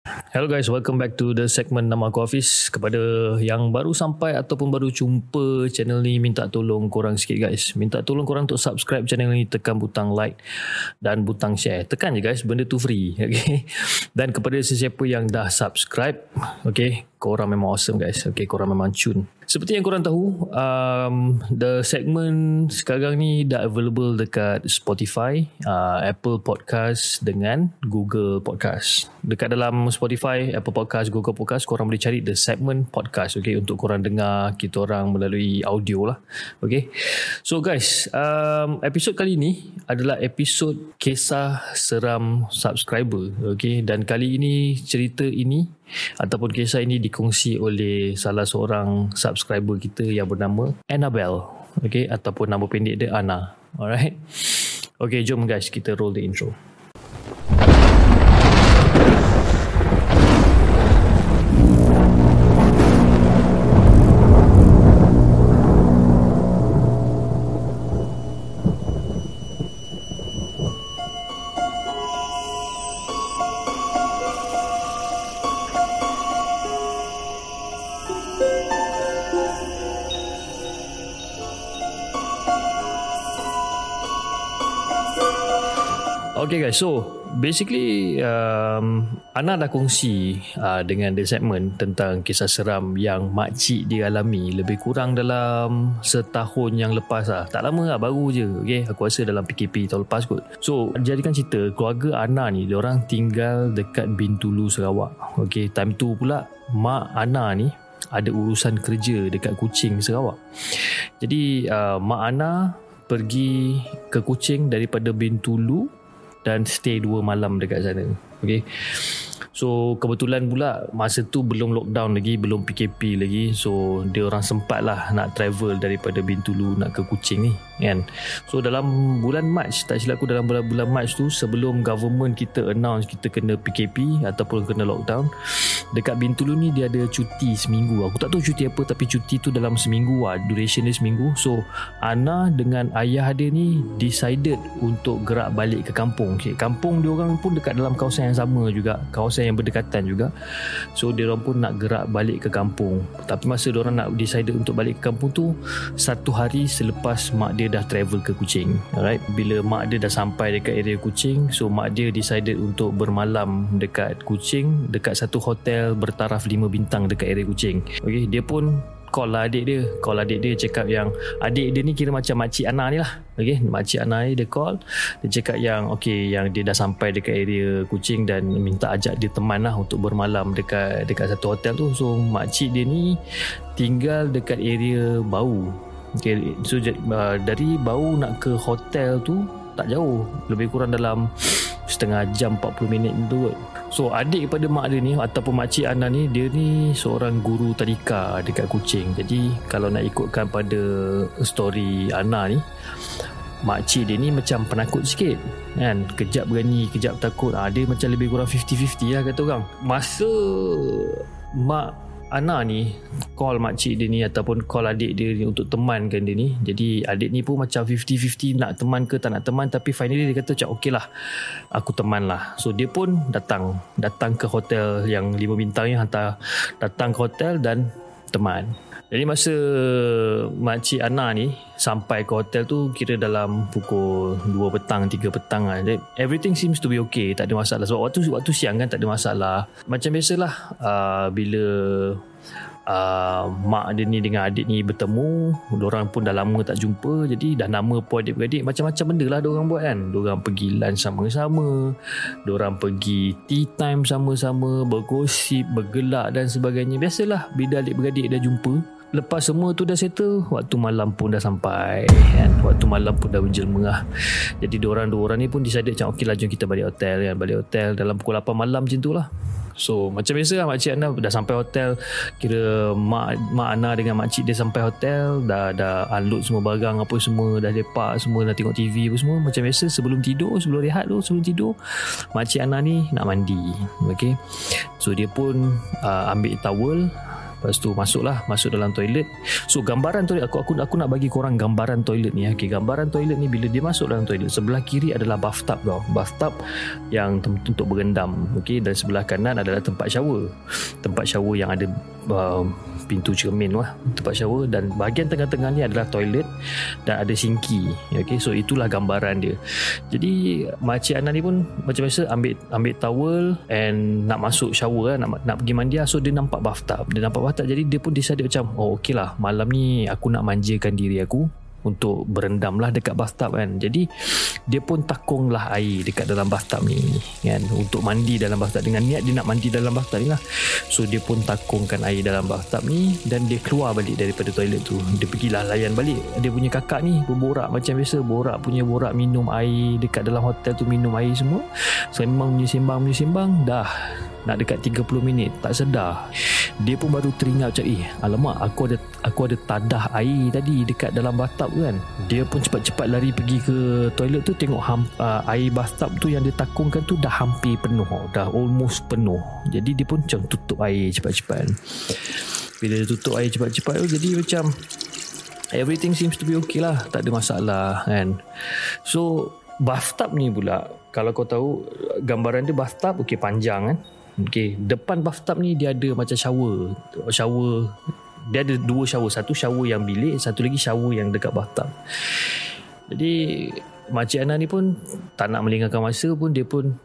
Hello guys, welcome back to the segment Nama Aku Hafiz. Kepada yang baru sampai ataupun baru jumpa channel ni, minta tolong korang sikit guys. Minta tolong korang untuk subscribe channel ni, tekan butang like dan butang share. Tekan je guys, benda tu free. Okay? Dan kepada sesiapa yang dah subscribe, okay, korang memang awesome guys. Okay, korang memang cun. Seperti yang korang tahu, um, the segment sekarang ni dah available dekat Spotify, uh, Apple Podcast dengan Google Podcast. Dekat dalam Spotify, Apple Podcast, Google Podcast, korang boleh cari the segment podcast, okay, untuk korang dengar kita orang melalui audio lah, okay. So guys, um, episod kali ni adalah episod kisah seram subscriber, okay, dan kali ini cerita ini ataupun kisah ini dikongsi oleh salah seorang subscriber kita yang bernama Annabelle. Okay ataupun nama pendek dia Anna. Alright? Okay jom guys kita roll the intro Okay guys, so basically um, Ana dah kongsi uh, dengan the segment tentang kisah seram yang makcik dia alami lebih kurang dalam setahun yang lepas lah. Tak lama lah, baru je. Okay, aku rasa dalam PKP tahun lepas kot. So, jadikan cerita, keluarga Ana ni, orang tinggal dekat Bintulu, Sarawak. Okay, time tu pula, mak Ana ni ada urusan kerja dekat Kuching, Sarawak. Jadi, uh, mak Ana pergi ke Kuching daripada Bintulu dan stay dua malam dekat sana. Okay. So kebetulan pula masa tu belum lockdown lagi, belum PKP lagi. So dia orang sempat lah nak travel daripada Bintulu nak ke Kuching ni kan. So dalam bulan March, tak silap aku dalam bulan-bulan March tu sebelum government kita announce kita kena PKP ataupun kena lockdown, dekat Bintulu ni dia ada cuti seminggu. Aku tak tahu cuti apa tapi cuti tu dalam seminggu lah, duration dia seminggu. So Ana dengan ayah dia ni decided untuk gerak balik ke kampung. Okay, kampung dia orang pun dekat dalam kawasan yang sama juga, kawasan yang berdekatan juga. So dia orang pun nak gerak balik ke kampung. Tapi masa dia orang nak decided untuk balik ke kampung tu satu hari selepas mak dia dah travel ke Kuching alright? Bila mak dia dah sampai dekat area Kuching so mak dia decided untuk bermalam dekat Kuching dekat satu hotel bertaraf 5 bintang dekat area Kuching. Okey dia pun call lah adik dia. Call adik dia cakap yang adik dia ni kira macam makcik Ana ni lah. Okay? makcik Ana ni dia call. Dia cakap yang okay yang dia dah sampai dekat area Kuching dan minta ajak dia teman lah untuk bermalam dekat dekat satu hotel tu. So makcik dia ni tinggal dekat area Bau Okay, so uh, dari bau nak ke hotel tu tak jauh. Lebih kurang dalam setengah jam 40 minit tu kot. So adik kepada mak dia ni ataupun makcik Ana ni dia ni seorang guru tadika dekat Kuching. Jadi kalau nak ikutkan pada story Ana ni makcik dia ni macam penakut sikit kan? Kejap berani kejap takut. Ha, dia macam lebih kurang 50-50 lah kata orang. Masa mak Ana ni call makcik dia ni ataupun call adik dia ni untuk temankan dia ni. Jadi adik ni pun macam 50-50 nak teman ke tak nak teman tapi finally dia kata macam okey lah aku teman lah. So dia pun datang datang ke hotel yang 5 bintang ni hantar datang ke hotel dan teman. Jadi masa makcik Ana ni sampai ke hotel tu kira dalam pukul 2 petang, 3 petang lah. Everything seems to be okay. Tak ada masalah. Sebab waktu waktu siang kan tak ada masalah. Macam biasalah uh, bila uh, mak dia ni dengan adik ni bertemu. Diorang pun dah lama tak jumpa. Jadi dah nama pun adik-beradik. Macam-macam benda lah diorang buat kan. Diorang pergi lunch sama-sama. Diorang pergi tea time sama-sama. Bergosip, bergelak dan sebagainya. Biasalah bila adik-beradik dah jumpa. Lepas semua tu dah settle Waktu malam pun dah sampai kan? Waktu malam pun dah menjelma lah. Jadi diorang dua orang ni pun decided macam Okay lah jom kita balik hotel kan? Balik hotel dalam pukul 8 malam macam tu lah. So macam biasa lah makcik Ana dah sampai hotel. Kira mak, mak Ana dengan makcik dia sampai hotel Dah dah unload semua barang apa semua Dah lepak semua dah tengok TV apa semua. Macam biasa sebelum tidur Sebelum rehat tu sebelum tidur Makcik Ana ni nak mandi Okay? So dia pun uh, ambil towel Lepas tu masuklah Masuk dalam toilet. So gambaran toilet Aku aku, aku nak bagi korang gambaran toilet ni okay, Gambaran toilet ni Bila dia masuk dalam toilet Sebelah kiri adalah bathtub tau. Bathtub Yang untuk berendam okay, Dan sebelah kanan adalah tempat shower. Tempat shower yang ada uh, Pintu cermin lah Tempat shower. Dan bahagian tengah-tengah ni adalah toilet Dan ada sinki okay, So itulah gambaran dia. Jadi Makcik Ana ni pun Macam biasa ambil ambil towel And nak masuk shower lah, nak, nak pergi mandi. Lah. So dia nampak bathtub. Dia nampak bathtub Jadi dia pun decide macam Oh okey lah Malam ni aku nak manjakan diri aku untuk berendam lah dekat bathtub kan. Jadi dia pun takung lah air dekat dalam bathtub ni kan. Untuk mandi dalam bathtub. Dengan niat dia nak mandi dalam bathtub ni lah. So dia pun takungkan air dalam bathtub ni dan dia keluar balik daripada toilet tu. Dia pergilah layan balik. Dia punya kakak ni berborak macam biasa. Borak punya borak minum air dekat dalam hotel tu minum air semua. Sembang menyembang menyembang dah nak dekat 30 minit tak sedar. Dia pun baru teringat macam eh alamak aku ada aku ada tadah air tadi dekat dalam bathtub kan. Dia pun cepat-cepat lari pergi ke toilet tu tengok ham, uh, air bathtub tu yang dia takungkan tu dah hampir penuh dah almost penuh. Jadi dia pun macam tutup air cepat-cepat. Bila dia tutup air cepat-cepat tu jadi macam everything seems to be okay lah tak ada masalah kan. So bathtub ni pula kalau kau tahu gambaran dia bathtub okey panjang kan Okay, depan bathtub ni dia ada macam shower. Shower dia ada dua shower, satu shower yang bilik, satu lagi shower yang dekat bathtub. Jadi Makcik Ana ni pun tak nak melengahkan masa pun dia pun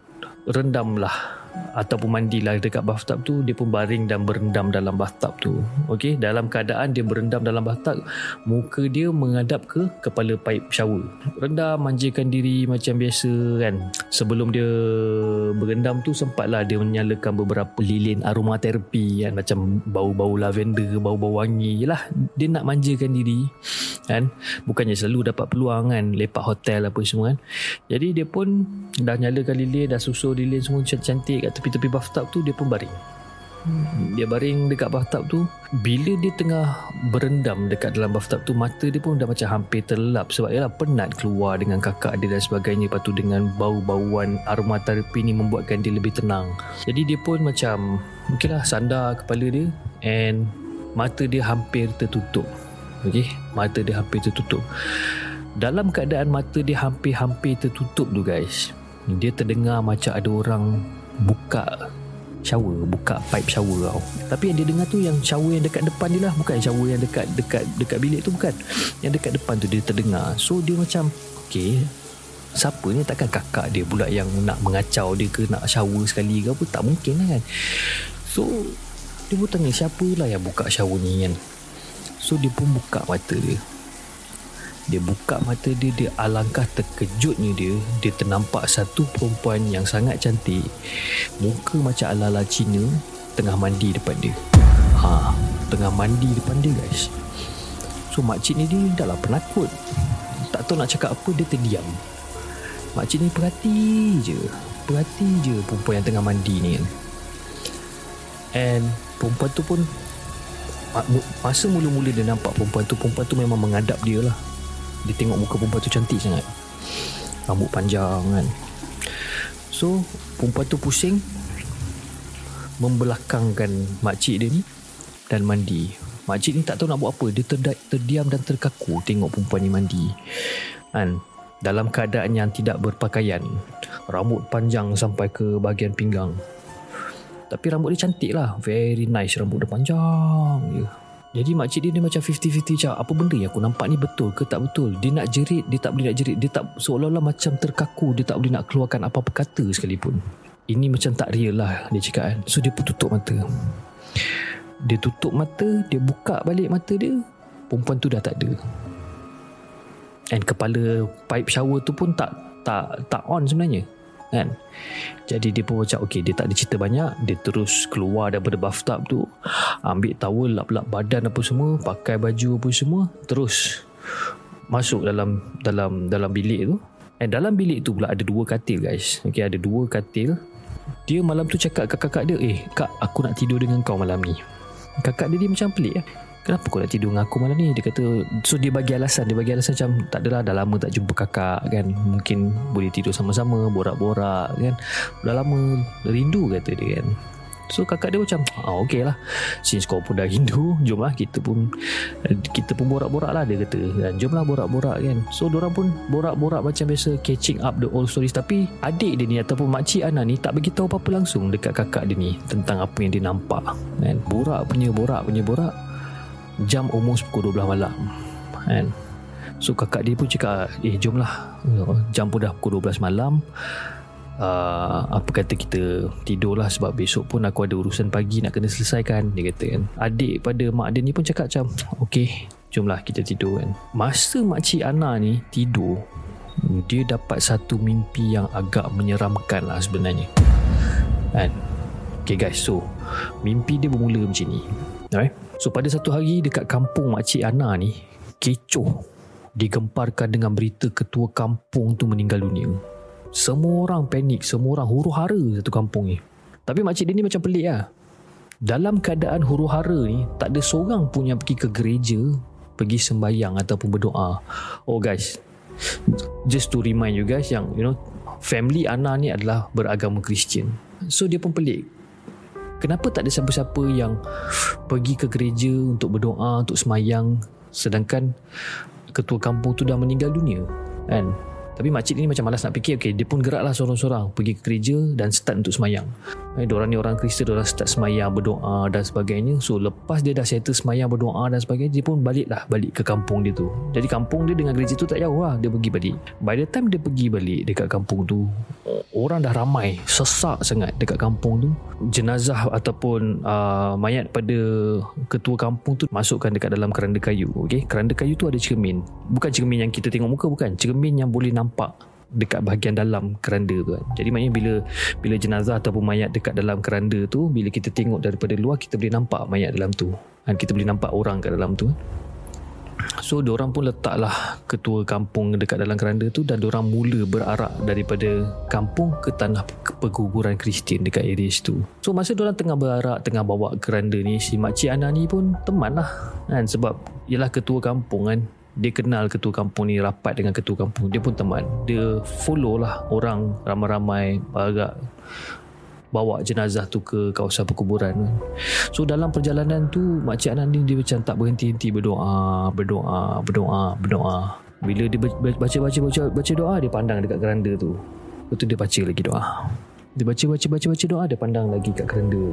rendam lah ataupun mandilah dekat bathtub tu dia pun baring dan berendam dalam bathtub tu. Okey dalam keadaan dia berendam dalam bathtub muka dia menghadap ke kepala pipe shower. Rendam manjakan diri macam biasa kan. Sebelum dia berendam tu sempatlah dia menyalakan beberapa lilin aromaterapi kan. Macam bau-bau lavender bau-bau wangi lah dia nak manjakan diri kan. Bukannya selalu dapat peluang kan lepak hotel apa semua kan. Jadi dia pun dah nyalakan lilin dah susun lilin semua cantik kat tepi-tepi bathtub tu dia pun baring. Dia baring dekat bathtub tu. Bila dia tengah berendam dekat dalam bathtub tu mata dia pun dah macam hampir terlap sebab ialah penat keluar dengan kakak dia dan sebagainya. Lepas tu dengan bau-bauan aromaterapi ni membuatkan dia lebih tenang. Jadi dia pun macam mungkin lah sandar kepala dia and mata dia hampir tertutup. Okay? mata dia hampir tertutup. Dalam keadaan mata dia hampir-hampir tertutup tu guys dia terdengar macam ada orang buka shower buka pipe shower tau. Tapi yang dia dengar tu yang shower yang dekat depan dia lah bukan shower yang dekat dekat dekat bilik tu bukan. Yang dekat depan tu dia terdengar. So dia macam okay siapa ni takkan kakak dia pula yang nak mengacau dia ke nak shower sekali ke apa? Tak mungkin lah kan. So dia pun tanya siapa lah yang buka shower ni kan? So dia pun buka mata dia dia buka mata dia Dia alangkah terkejutnya dia. Dia ternampak satu perempuan yang sangat cantik. Muka macam ala-ala Cina Tengah mandi depan dia. Ha, Tengah mandi depan dia guys. So makcik ni dia dah lah penakut. Tak tahu nak cakap apa Dia terdiam. Makcik ni perhati je. Perhati je perempuan yang tengah mandi ni. And perempuan tu pun Masa mula-mula dia nampak perempuan tu Perempuan tu memang mengadap dia lah dia tengok muka perempuan tu cantik sangat. Rambut panjang kan. So perempuan tu pusing membelakangkan makcik dia ni dan mandi. Makcik ni tak tahu nak buat apa. Dia terda- terdiam dan terkaku tengok perempuan ni mandi. Kan? Dalam keadaan yang tidak berpakaian. Rambut panjang sampai ke bahagian pinggang. Tapi rambut dia cantik lah. Very nice rambut dia panjang je. yeah. Jadi makcik dia, dia macam 50-50 macam apa benda yang aku nampak ni betul ke tak betul. Dia nak jerit, dia tak boleh nak jerit. Dia tak seolah-olah macam terkaku, dia tak boleh nak keluarkan apa-apa kata sekalipun. Ini macam tak real lah dia cakap kan. So dia pun tutup mata. Dia tutup mata, dia buka balik mata dia. Perempuan tu dah tak ada. And kepala pipe shower tu pun tak tak tak on sebenarnya kan? Jadi dia pun macam okey dia tak ada cerita banyak. Dia terus keluar daripada bathtub tu ambil towel lap-lap badan apa semua pakai baju apa semua terus masuk dalam dalam dalam bilik tu. Dan dalam bilik tu pula ada dua katil guys. Okey ada dua katil. Dia malam tu cakap ke kakak dia eh kak aku nak tidur dengan kau malam ni. Kakak dia dia macam pelik eh kenapa kau nak tidur dengan aku malam ni? Dia kata so dia bagi alasan. Dia bagi alasan macam tak adalah dah lama tak jumpa kakak kan. Mungkin boleh tidur sama-sama borak-borak kan. Dah lama rindu kata dia kan. So kakak dia macam ah, Okay lah. Since kau pun dah Hindu Jomlah kita pun Kita pun borak-borak lah Dia kata. Dan jomlah borak-borak kan. So orang pun borak-borak Macam biasa Catching up the old stories. Tapi adik dia ni Ataupun makcik Ana ni Tak beritahu apa-apa langsung Dekat kakak dia ni Tentang apa yang dia nampak kan? Borak punya borak punya borak Jam almost pukul 12 malam kan? So kakak dia pun cakap Eh jomlah. Jam pun dah pukul 12 malam. Uh, apa kata kita tidur lah sebab besok pun aku ada urusan pagi nak kena selesaikan dia kata kan? Adik pada mak dia ni pun cakap macam ok jomlah kita tidur kan? Masa makcik Ana ni tidur dia dapat satu mimpi yang agak menyeramkan lah sebenarnya kan? Ok guys. So mimpi dia bermula macam ni. Alright so pada satu hari dekat kampung makcik Ana ni kecoh digemparkan dengan berita ketua kampung tu meninggal dunia semua orang panik, semua orang huru hara satu kampung ni. Tapi makcik dia ni macam pelik lah. Dalam keadaan huru hara ni, tak ada seorang pun yang pergi ke gereja, pergi sembahyang ataupun berdoa. Oh guys, just to remind you guys yang, you know, family Ana ni adalah beragama Kristian. So dia pun pelik. Kenapa tak ada siapa-siapa yang pergi ke gereja untuk berdoa, untuk semayang sedangkan ketua kampung tu dah meninggal dunia? Kan? Tapi makcik ni macam malas nak fikir okay, Dia pun geraklah seorang-seorang Pergi ke gereja Dan start untuk semayang eh, Diorang ni orang Kristian Diorang start semayang Berdoa dan sebagainya. So lepas dia dah settle semayang Berdoa dan sebagainya Dia pun balik lah Balik ke kampung dia tu. Jadi kampung dia dengan gereja tu tak jauh lah Dia pergi balik. By the time dia pergi balik Dekat kampung tu Orang dah ramai Sesak sangat Dekat kampung tu. Jenazah ataupun uh, Mayat pada Ketua kampung tu Masukkan dekat dalam keranda kayu Okay Keranda kayu tu ada cermin. Bukan cermin yang kita tengok muka Bukan. Cermin yang boleh nampak dekat bahagian dalam keranda tu kan. Jadi maknanya bila bila jenazah ataupun mayat dekat dalam keranda tu bila kita tengok daripada luar kita boleh nampak mayat dalam tu. Dan kita boleh nampak orang kat dalam tu. So orang pun letaklah ketua kampung dekat dalam keranda tu dan orang mula berarak daripada kampung ke tanah perkuburan Kristian dekat area situ. So masa orang tengah berarak tengah bawa keranda ni si makcik Ana ni pun teman lah kan sebab ialah ketua kampung kan dia kenal ketua kampung ni rapat dengan ketua kampung. Dia pun teman. Dia follow lah orang ramai-ramai agak bawa jenazah tu ke kawasan perkuburan. So dalam perjalanan tu makcik Anan ni dia macam tak berhenti-henti berdoa berdoa berdoa berdoa. Bila dia baca baca baca doa dia pandang dekat keranda tu. Lepas tu dia baca lagi doa. Dia baca baca baca baca doa dia pandang lagi kat keranda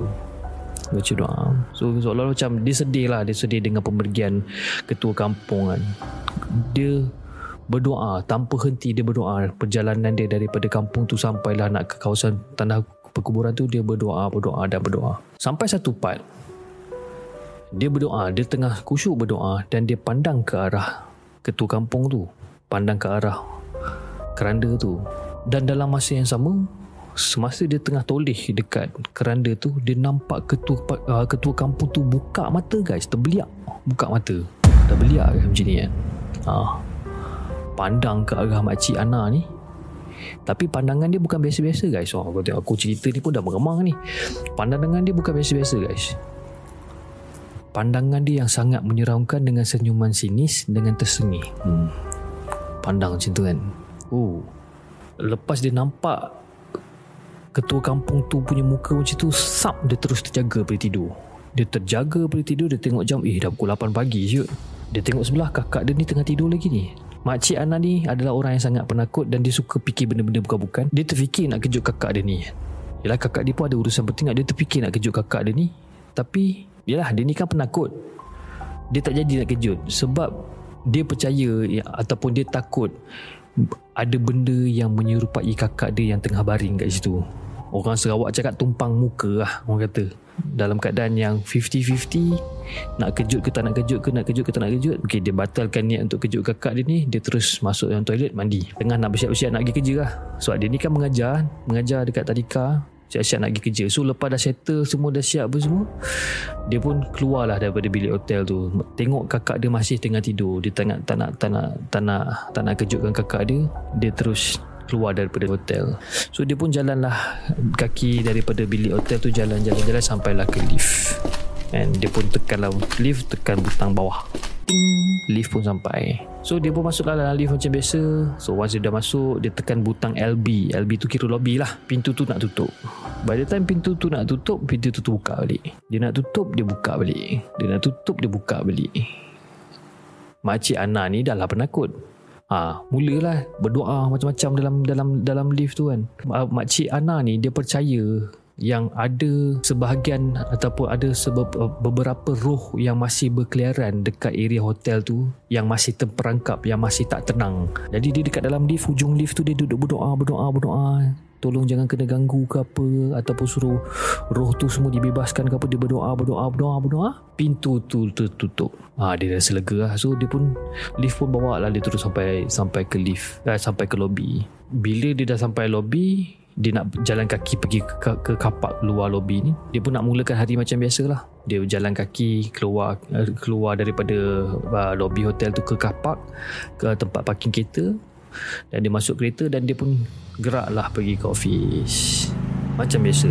baca doa. So seolah-olah macam dia sedih lah. Dia sedih dengan pemergian ketua kampung kan. Dia berdoa. Tanpa henti dia berdoa. Perjalanan dia daripada kampung tu sampailah nak ke kawasan tanah perkuburan tu dia berdoa berdoa dan berdoa. Sampai satu part dia berdoa. Dia tengah kusyuk berdoa dan dia pandang ke arah ketua kampung tu. Pandang ke arah keranda tu. Dan dalam masa yang sama semasa dia tengah toleh dekat keranda tu dia nampak ketua uh, ketua kampung tu buka mata guys. Terbeliak. Buka mata. Dah beliak kan macam ni kan uh, pandang ke arah makcik Ana ni. Tapi pandangan dia bukan biasa-biasa guys. Oh, aku, tengok, aku cerita ni pun dah meremang ni. Pandangan dia bukan biasa-biasa guys. Pandangan dia yang sangat menyeramkan dengan senyuman sinis dengan tersengih hmm. pandang macam tu kan. Oh. lepas dia nampak ketua kampung tu punya muka macam tu sap dia terus terjaga pada tidur dia terjaga pada tidur dia tengok jam eh dah pukul 8 pagi siut dia tengok sebelah kakak dia ni tengah tidur lagi ni Makcik Ana ni adalah orang yang sangat penakut dan dia suka fikir benda-benda bukan-bukan. Dia terfikir nak kejut kakak dia ni. Yalah kakak dia pun ada urusan penting dia terfikir nak kejut kakak dia ni. Tapi yalah dia ni kan penakut. Dia tak jadi nak kejut sebab dia percaya ya, ataupun dia takut ada benda yang menyerupai kakak dia yang tengah baring kat situ. Orang Sarawak cakap tumpang muka lah orang kata. Dalam keadaan yang 50-50 nak kejut ke tak nak kejut ke nak kejut ke tak nak kejut. Okey dia batalkan niat untuk kejut kakak dia ni, dia terus masuk dalam toilet mandi. Tengah nak bersiap-siap nak pergi kerja lah. Sebab dia ni kan mengajar, mengajar dekat tadika siap-siap nak pergi kerja. So lepas dah settle semua dah siap apa semua, dia pun keluarlah daripada bilik hotel tu. Tengok kakak dia masih tengah tidur. Dia tak nak tak nak tak nak tak nak, tak nak kejutkan kakak dia. Dia terus keluar daripada hotel. So dia pun jalanlah kaki daripada bilik hotel tu jalan-jalan-jalan sampailah ke lift. And dia pun tekanlah lift tekan butang bawah. lift pun sampai. So dia pun masuk dalam lift macam biasa. So once dia dah masuk, dia tekan butang LB. LB tu kira lobby lah. Pintu tu nak tutup. By the time pintu tu nak tutup, pintu tu buka balik. Dia nak tutup, dia buka balik. Dia nak tutup, dia buka balik. Makcik Ana ni dah lah penakut. Ha, mulalah berdoa macam-macam dalam dalam dalam lift tu kan. Makcik Ana ni dia percaya yang ada sebahagian ataupun ada sebab beberapa roh yang masih berkeliaran dekat area hotel tu yang masih terperangkap yang masih tak tenang. Jadi dia dekat dalam lift hujung lift tu dia duduk berdoa berdoa berdoa. Tolong jangan kena ganggu ke apa ataupun suruh roh tu semua dibebaskan ke apa dia berdoa berdoa berdoa berdoa. Pintu tu tertutup. Ha, dia rasa lega lah. So dia pun lift pun bawa lah. Dia terus sampai sampai ke lift eh, sampai ke lobby. Bila dia dah sampai lobby dia nak jalan kaki pergi ke, ke kapak luar lobi ni dia pun nak mulakan hari macam biasa lah dia jalan kaki keluar eh, keluar daripada uh, lobi hotel tu ke kapak ke tempat parking kereta dan dia masuk kereta dan dia pun gerak lah pergi ke office macam biasa.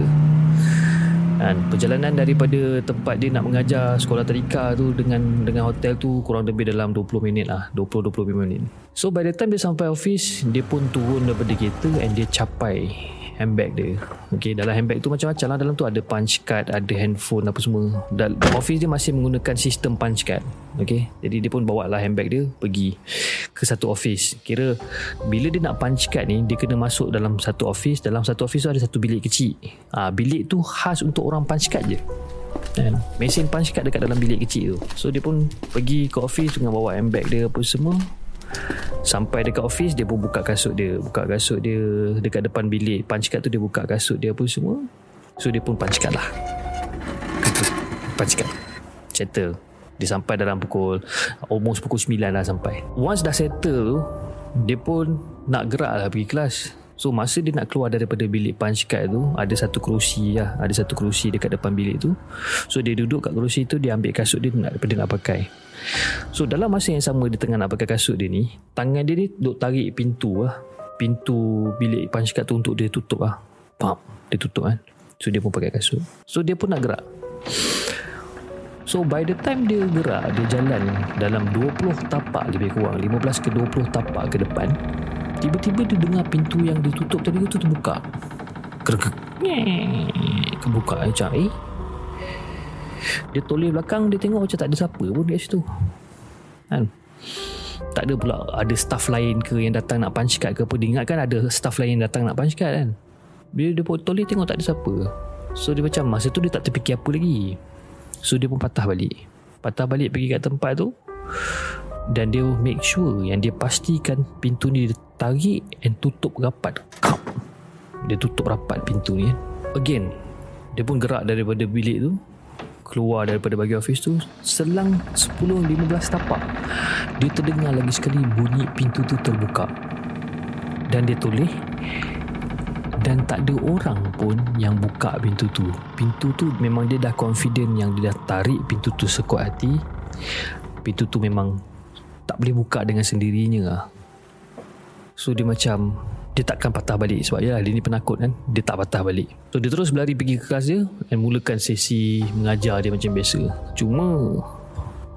Dan perjalanan daripada tempat dia nak mengajar sekolah tadika tu dengan dengan hotel tu kurang lebih dalam 20 minit lah. 20-25 minit so by the time dia sampai office dia pun turun daripada kereta and dia capai handbag dia. Okay dalam handbag tu macam-macam lah. Dalam tu ada punch card Ada handphone apa semua. Dan office dia masih menggunakan sistem punch card. Okay Jadi dia pun bawa lah handbag dia Pergi Ke satu office. Kira Bila dia nak punch card ni Dia kena masuk dalam satu office. Dalam satu office tu ada satu bilik kecil. Ha, Bilik tu khas untuk orang punch card je. And mesin punch card dekat dalam bilik kecil tu. So dia pun pergi ke office dengan bawa handbag dia apa semua Sampai dekat office Dia pun buka kasut dia. Buka kasut dia Dekat depan bilik. Punch card tu dia buka kasut dia apa semua. So dia pun punch card lah. Punch card. Settle. Dia sampai dalam pukul Almost pukul 9 lah sampai. Once dah settle tu Dia pun Nak gerak lah pergi kelas So masa dia nak keluar daripada bilik punch card tu Ada satu kerusi lah. Ada satu kerusi dekat depan bilik tu. So dia duduk kat kerusi tu Dia ambil kasut dia nak, Daripada nak pakai. So dalam masa yang sama Dia tengah nak pakai kasut dia ni Tangan dia ni Duk tarik pintu lah. Pintu bilik punch card tu Untuk dia tutup lah. Pam Dia tutup kan. So dia pun pakai kasut. So dia pun nak gerak. So by the time dia gerak Dia jalan dalam 20 tapak lebih kurang 15 ke 20 tapak ke depan Tiba-tiba dia dengar pintu yang ditutup tadi tu terbuka. Kerek. Kebuka macam eh. Dia toleh belakang dia tengok macam tak ada siapa pun kat situ. Kan? Tak ada pula ada staff lain ke yang datang nak punch card ke apa. Dia ingat kan ada staff lain yang datang nak punch card kan. Bila dia toleh tengok tak ada siapa. So dia macam masa tu dia tak terfikir apa lagi. So dia pun patah balik. Patah balik pergi kat tempat tu dan dia make sure yang dia pastikan pintu ni tarik and tutup rapat. Kap. dia tutup rapat pintu ni again dia pun gerak daripada bilik tu keluar daripada bagi office tu selang 10-15 tapak. Dia terdengar lagi sekali bunyi pintu tu terbuka. Dan dia tulis dan tak ada orang pun yang buka pintu tu. Pintu tu memang dia dah confident yang dia dah tarik pintu tu sekuat hati. Pintu tu memang tak boleh buka dengan sendirinya lah. So dia macam dia takkan patah balik sebab ya dia ni penakut kan. Dia tak patah balik. So dia terus berlari pergi ke kelas dia dan mulakan sesi mengajar dia macam biasa. Cuma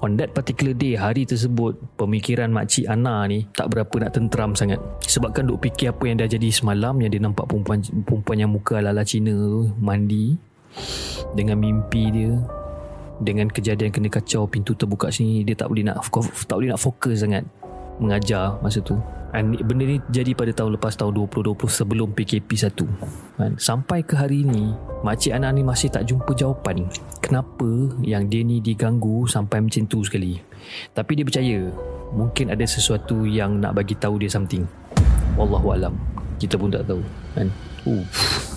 on that particular day hari tersebut pemikiran makcik Ana ni tak berapa nak tenteram sangat. Sebabkan duk fikir apa yang dah jadi semalam yang dia nampak perempuan perempuan yang muka ala-ala Cina mandi dengan mimpi dia dengan kejadian kena kacau pintu terbuka sini dia tak boleh nak tak boleh nak fokus sangat mengajar masa tu. And benda ni jadi pada tahun lepas tahun 2020 sebelum PKP 1 kan? sampai ke hari ni makcik anak ni masih tak jumpa jawapan kenapa yang dia ni diganggu sampai macam tu sekali. Tapi dia percaya mungkin ada sesuatu yang nak bagi tahu dia something. Wallahualam kita pun tak tahu. Kan Uff.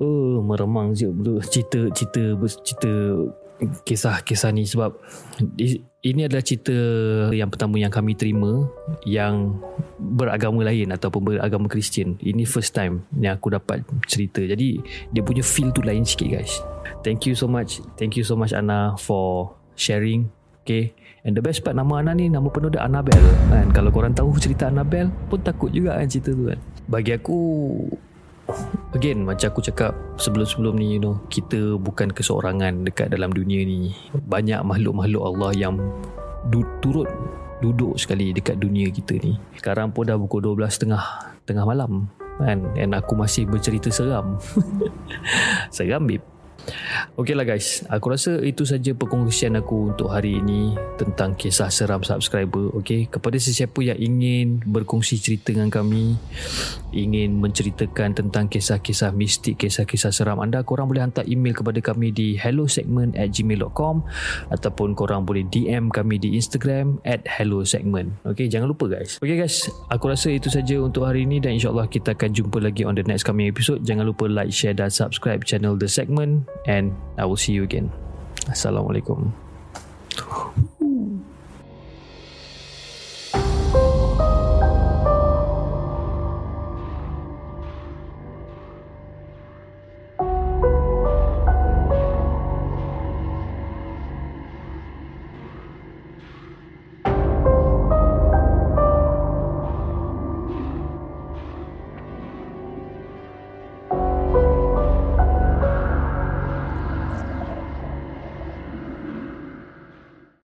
Oh, meremang je betul. Cerita cerita cerita kisah-kisah ni sebab ini adalah cerita yang pertama yang kami terima yang beragama lain ataupun beragama Kristian. Ini first time yang aku dapat cerita. Jadi dia punya feel tu lain sikit guys. Thank you so much. Thank you so much Ana for sharing. Okay. And the best part nama Ana ni nama penuh dia Annabelle kan. Kalau korang tahu cerita Annabelle pun takut juga kan cerita tu kan. Bagi aku again macam aku cakap sebelum-sebelum ni you know kita bukan keseorangan dekat dalam dunia ni. Banyak makhluk-makhluk Allah yang du- turut duduk sekali dekat dunia kita ni. Sekarang pun dah pukul 12.30 tengah malam kan? And aku masih bercerita seram. Seram babe Okey lah guys, aku rasa itu saja perkongsian aku untuk hari ini tentang kisah seram subscriber. Okey, kepada sesiapa yang ingin berkongsi cerita dengan kami, ingin menceritakan tentang kisah-kisah mistik, kisah-kisah seram anda, korang boleh hantar email kepada kami di hellosegment at gmail.com ataupun korang boleh DM kami di Instagram at hellosegment. Okey, jangan lupa guys. Okey guys, aku rasa itu saja untuk hari ini dan insyaAllah kita akan jumpa lagi on the next coming episode. Jangan lupa like, share dan subscribe channel The Segment and I will see you again. Assalamualaikum.